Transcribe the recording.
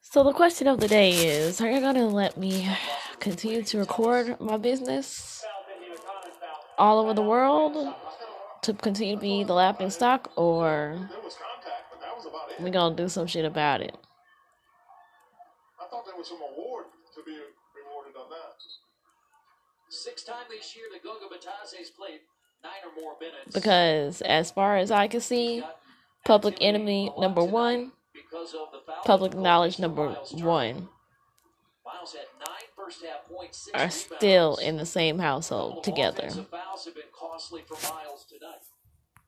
So the question of the day is, are you gonna let me continue to record my business all over the world to continue to be the laughing stock, or we gonna do some shit about it? I thought there was some award to be rewarded on that. Six times this year, the Goga Batases played nine or more minutes. Because as far as I can see, public enemy number one, public knowledge number one, are still in the same household together.